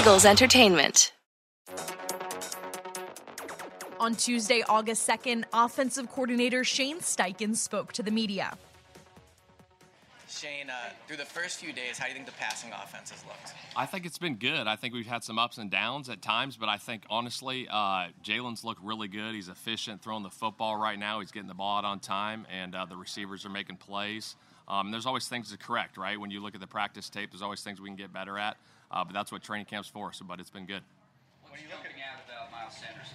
Eagles Entertainment. On Tuesday, August 2nd, offensive coordinator Shane Steichen spoke to the media. Shane, uh, through the first few days, how do you think the passing offense has looked? I think it's been good. I think we've had some ups and downs at times, but I think honestly, uh, Jalen's looked really good. He's efficient throwing the football right now. He's getting the ball out on time, and uh, the receivers are making plays. Um, there's always things to correct, right? When you look at the practice tape, there's always things we can get better at. Uh, but that's what training camp's for. So, but it's been good. What are you looking at about Miles Sanders?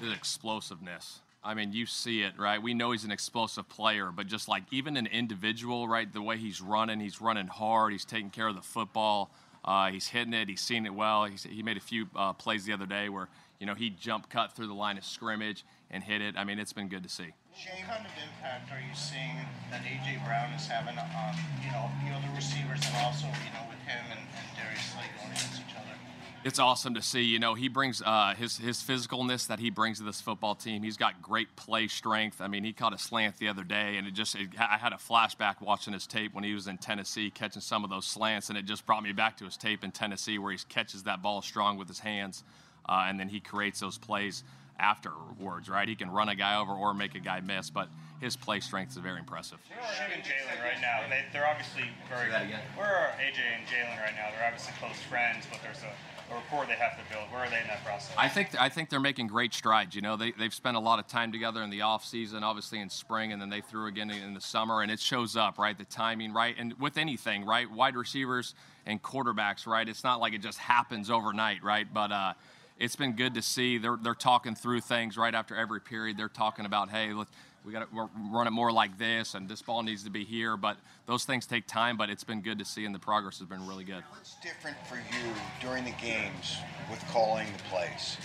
The explosiveness. I mean, you see it, right? We know he's an explosive player, but just like even an individual, right? The way he's running, he's running hard. He's taking care of the football. Uh, he's hitting it. He's seen it well. He's, he made a few uh, plays the other day where you know he jump cut through the line of scrimmage and hit it. I mean, it's been good to see. Shane, what kind of impact are you seeing that AJ Brown is having on you know the other receivers and also you know with him and, and Darius Slay going against each other? It's awesome to see. You know, he brings uh, his his physicalness that he brings to this football team. He's got great play strength. I mean, he caught a slant the other day, and it just it, I had a flashback watching his tape when he was in Tennessee catching some of those slants, and it just brought me back to his tape in Tennessee where he catches that ball strong with his hands, uh, and then he creates those plays afterwards. Right? He can run a guy over or make a guy miss, but his play strength is very impressive. Shane and Jalen right now, they, they're obviously very. good. Where are AJ and Jalen right now? They're obviously close friends, but there's a a rapport they have to build. Where are they in that process? I think I think they're making great strides. You know, they they've spent a lot of time together in the off season, obviously in spring, and then they threw again in the summer, and it shows up, right? The timing, right? And with anything, right? Wide receivers and quarterbacks, right? It's not like it just happens overnight, right? But uh, it's been good to see. They're they're talking through things right after every period. They're talking about, hey, let's we got to run it more like this, and this ball needs to be here. But those things take time. But it's been good to see, and the progress has been really good. What's different for you during the games with calling the plays?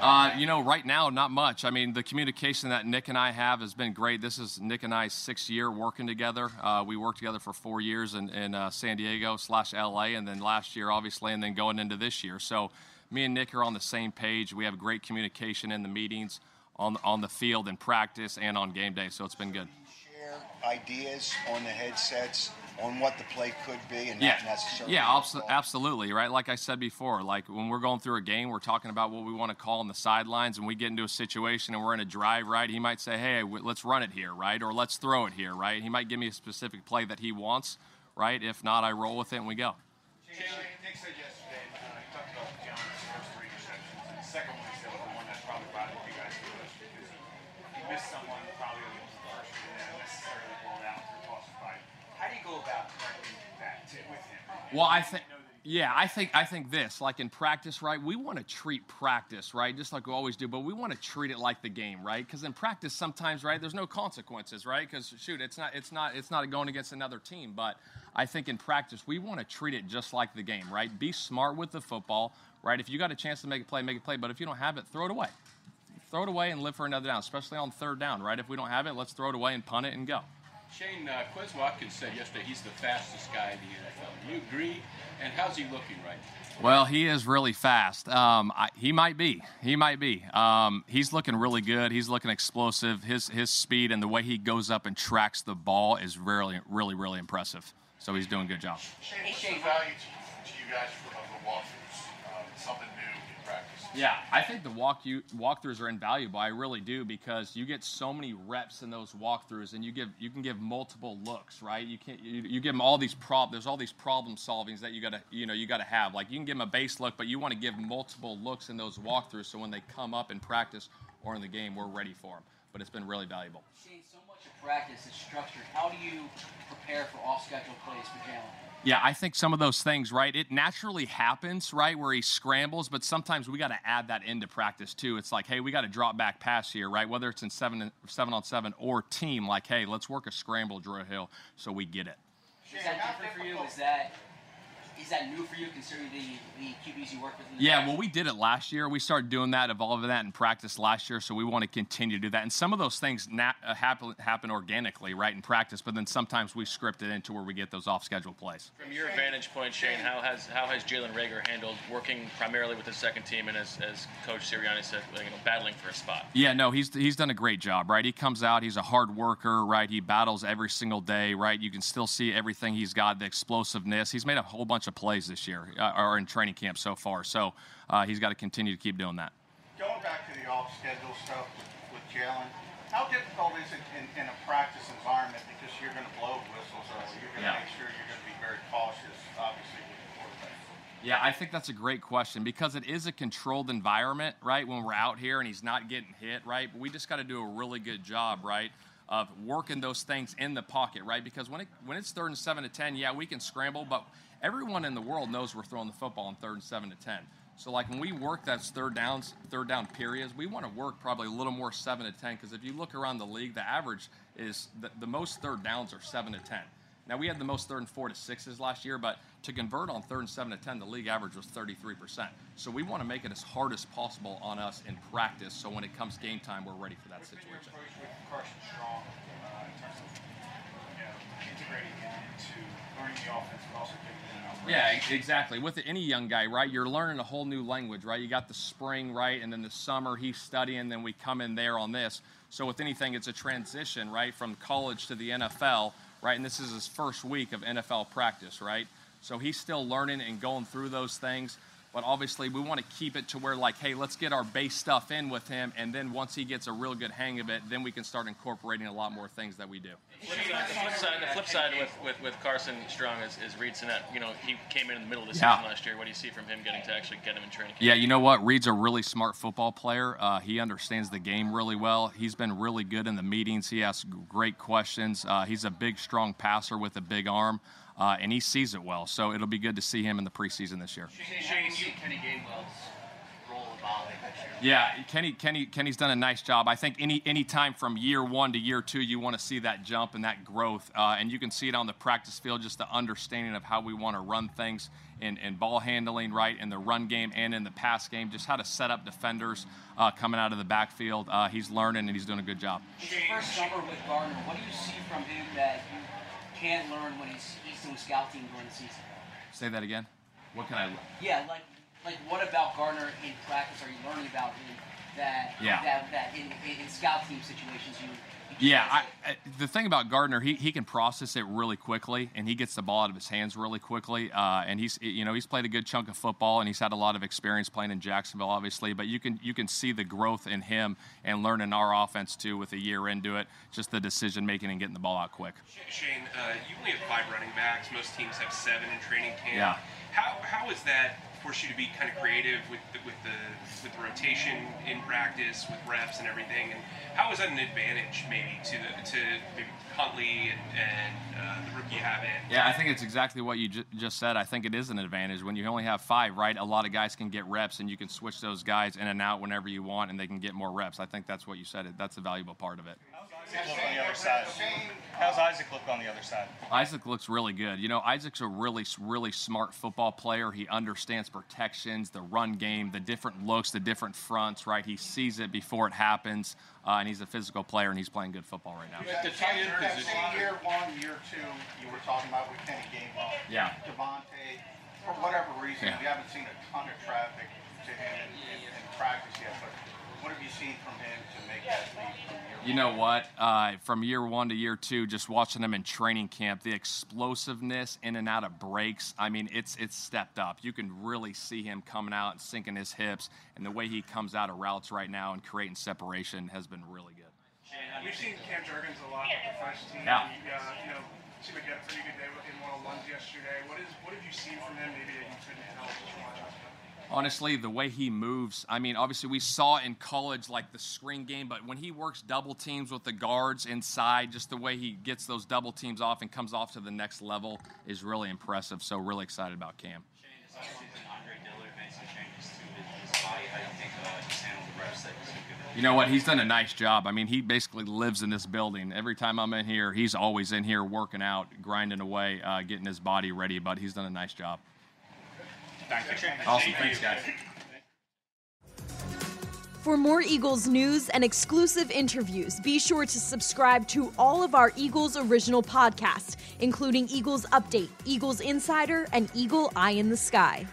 Uh, you know, right now, not much. I mean, the communication that Nick and I have has been great. This is Nick and I's sixth year working together. Uh, we worked together for four years in, in uh, San Diego slash LA, and then last year, obviously, and then going into this year. So, me and Nick are on the same page. We have great communication in the meetings on on the field in practice and on game day. So it's been good. Share ideas on the headsets on what the play could be and yeah. not necessarily. Yeah, abso- absolutely. Right. Like I said before, like when we're going through a game, we're talking about what we want to call on the sidelines, and we get into a situation and we're in a drive. Right. He might say, "Hey, w- let's run it here," right, or "Let's throw it here," right. He might give me a specific play that he wants. Right. If not, I roll with it and we go. Nick said yesterday, uh, he talked about Giannis' first three receptions, and the second one he said was the one that probably bothered you guys the most because he missed someone probably on the first and didn't necessarily blown out through toss and fight. How do you go about correcting that to, with him? Well, I think. Yeah, I think I think this, like in practice, right? We want to treat practice, right, just like we always do, but we want to treat it like the game, right? Because in practice, sometimes, right, there's no consequences, right? Because shoot, it's not it's not it's not going against another team, but I think in practice we want to treat it just like the game, right? Be smart with the football, right? If you got a chance to make a play, make a play, but if you don't have it, throw it away. Throw it away and live for another down, especially on third down, right? If we don't have it, let's throw it away and punt it and go. Shane, uh, Quez Watkins said yesterday he's the fastest guy in the NFL. Do you agree? And how's he looking right now? Well, he is really fast. Um, I, he might be. He might be. Um, he's looking really good. He's looking explosive. His his speed and the way he goes up and tracks the ball is really, really, really impressive. So he's doing a good job. Shane, what's the value to, to you guys for, of the walkthroughs? Um, something new in practice. Yeah, I think the walk you, walkthroughs are invaluable. I really do because you get so many reps in those walkthroughs, and you give you can give multiple looks, right? You can you, you give them all these prob. There's all these problem solvings that you gotta you know you gotta have. Like you can give them a base look, but you want to give multiple looks in those walkthroughs, so when they come up in practice or in the game, we're ready for them. But it's been really valuable. Shane, so much of practice is structured. How do you prepare for off-schedule plays for Jalen? Yeah, I think some of those things, right? It naturally happens, right, where he scrambles, but sometimes we got to add that into practice too. It's like, hey, we got to drop back pass here, right? Whether it's in seven seven on seven or team, like, hey, let's work a scramble drill hill so we get it. Is that different for you? Is that is that new for you considering the, the QBs you work with? In the Yeah, past? well, we did it last year. We started doing that, evolving that in practice last year, so we want to continue to do that. And some of those things na- uh, happen, happen organically, right, in practice, but then sometimes we script it into where we get those off schedule plays. From your vantage point, Shane, how has how has Jalen Reagor handled working primarily with the second team and as, as Coach Sirianni said, you know, battling for a spot? Yeah, no, he's he's done a great job, right? He comes out, he's a hard worker, right? He battles every single day, right? You can still see everything he's got, the explosiveness. He's made a whole bunch bunch of plays this year uh, or in training camp so far. So uh, he's got to continue to keep doing that. Going back to the off-schedule stuff with, with Jalen, how difficult is it in, in a practice environment because you're going to blow whistles early? You're going to Yeah. make sure you're going to be very cautious, obviously, with the quarterback. Yeah, I think that's a great question because it is a controlled environment, right? When we're out here and he's not getting hit, right? But we just got to do a really good job, right, of working those things in the pocket, right? Because when it when it's third and seven to ten, yeah, we can scramble, but everyone in the world knows we're throwing the football on third and seven to ten. So like when we work those third downs, third down periods, we want to work probably a little more seven to ten because if you look around the league, the average is the, the most third downs are seven to ten. Now we had the most third and four to sixes last year, but to convert on third and seven to ten, the league average was 33%. So we want to make it as hard as possible on us in practice, so when it comes game time, we're ready for that What's been your situation. with Carson Strong uh, in terms of you know, integrating him into learning the offense, but also giving him an Yeah, exactly. With any young guy, right? You're learning a whole new language, right? You got the spring, right, and then the summer he's studying. Then we come in there on this. So with anything, it's a transition, right, from college to the NFL, right? And this is his first week of NFL practice, right? So he's still learning and going through those things. But obviously, we want to keep it to where, like, hey, let's get our base stuff in with him, and then once he gets a real good hang of it, then we can start incorporating a lot more things that we do. The flip side, the flip side with, with, with Carson Strong is, is Reid Sinnett. You know, he came in in the middle of the Yeah. season last year. What do you see from him getting to actually get him in training camp? Yeah, you know what? Reid's a really smart football player. Uh, he understands the game really well. He's been really good in the meetings. He asks great questions. Uh, he's a big, strong passer with a big arm, uh, and he sees it well. So it'll be good to see him in the preseason this year. Shane, you Kenny Gainwell's role evolving this year. Yeah, Kenny, Kenny, Kenny's done a nice job. I think any any time from year one to year two, you want to see that jump and that growth, uh, and you can see it on the practice field. Just the understanding of how we want to run things in, in ball handling, right, in the run game and in the pass game. Just how to set up defenders uh, coming out of the backfield. Uh, he's learning and he's doing a good job. His first summer with Gardner, what do you see from him that you can't learn when he's, he's doing scout team during the season? Say that again. What can I? learn? Yeah, like like what about Gardner in practice are you learning about him that Yeah. that, that in, in, in scout team situations you Yeah, I, I, the thing about Gardner, he, he can process it really quickly, and he gets the ball out of his hands really quickly. Uh, and he's you know he's played a good chunk of football, and he's had a lot of experience playing in Jacksonville, obviously. But you can you can see the growth in him and learning our offense too with a year into it. Just the decision making and getting the ball out quick. Shane, uh, you only have five running backs. Most teams have seven in training camp. Yeah. How how is that force you to be kind of creative with the, with the with the rotation in practice, with reps and everything? And how is that an advantage maybe to the to maybe Huntley and, and uh, the rookie habit? Yeah, I think it's exactly what you ju- just said. I think it is an advantage when you only have five, right? A lot of guys can get reps, and you can switch those guys in and out whenever you want, and they can get more reps. I think that's what you said. That's a valuable part of it. Isaac look on the other side? How's Isaac look on the other side? Isaac looks really good. You know, Isaac's a really, really smart football player. He understands protections, the run game, the different looks, the different fronts, right? He sees it before it happens, uh, and he's a physical player, and he's playing good football right now. That, the tight end position- year one, year two, you were talking about with Kenny Gainwell. Yeah. DeVonta, for whatever reason, Yeah. we haven't seen a ton of traffic to him in, in, in practice yet, but what have you seen from him to make that leap from year You know what? Uh, from year one to year two, just watching him in training camp, the explosiveness in and out of breaks. I mean, it's it's stepped up. You can really see him coming out and sinking his hips, and the way he comes out of routes right now and creating separation has been really good. We've seen Cam Jurgens a lot with the first team. Yeah. He, uh, you know, seemed like he had a pretty good day in one-on-ones yesterday. What is what have you seen from him? Maybe that you couldn't tell just from watching. Honestly, the way he moves, I mean, obviously we saw in college like the screen game, but when he works double teams with the guards inside, just the way he gets those double teams off and comes off to the next level is really impressive. So, really excited about Cam. You know what? He's done a nice job. I mean, he basically lives in this building. Every time I'm in here, he's always in here working out, grinding away, uh, getting his body ready. But he's done a nice job. Thank you. Awesome. Thanks, guys. For more Eagles news and exclusive interviews, be sure to subscribe to all of our Eagles original podcasts, including Eagles Update, Eagles Insider, and Eagle Eye in the Sky.